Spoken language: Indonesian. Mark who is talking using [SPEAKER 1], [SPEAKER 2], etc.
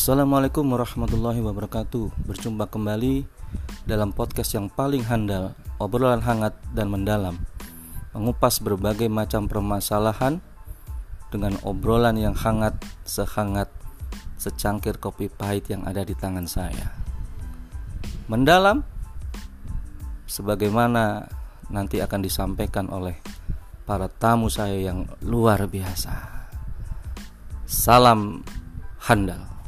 [SPEAKER 1] Assalamualaikum warahmatullahi wabarakatuh. Berjumpa kembali dalam podcast yang paling handal Obrolan hangat dan mendalam. Mengupas berbagai macam permasalahan Dengan obrolan yang hangat, sehangat Secangkir kopi pahit yang ada di tangan saya. Mendalam Sebagaimana nanti akan disampaikan oleh para tamu saya yang luar biasa. Salam handal.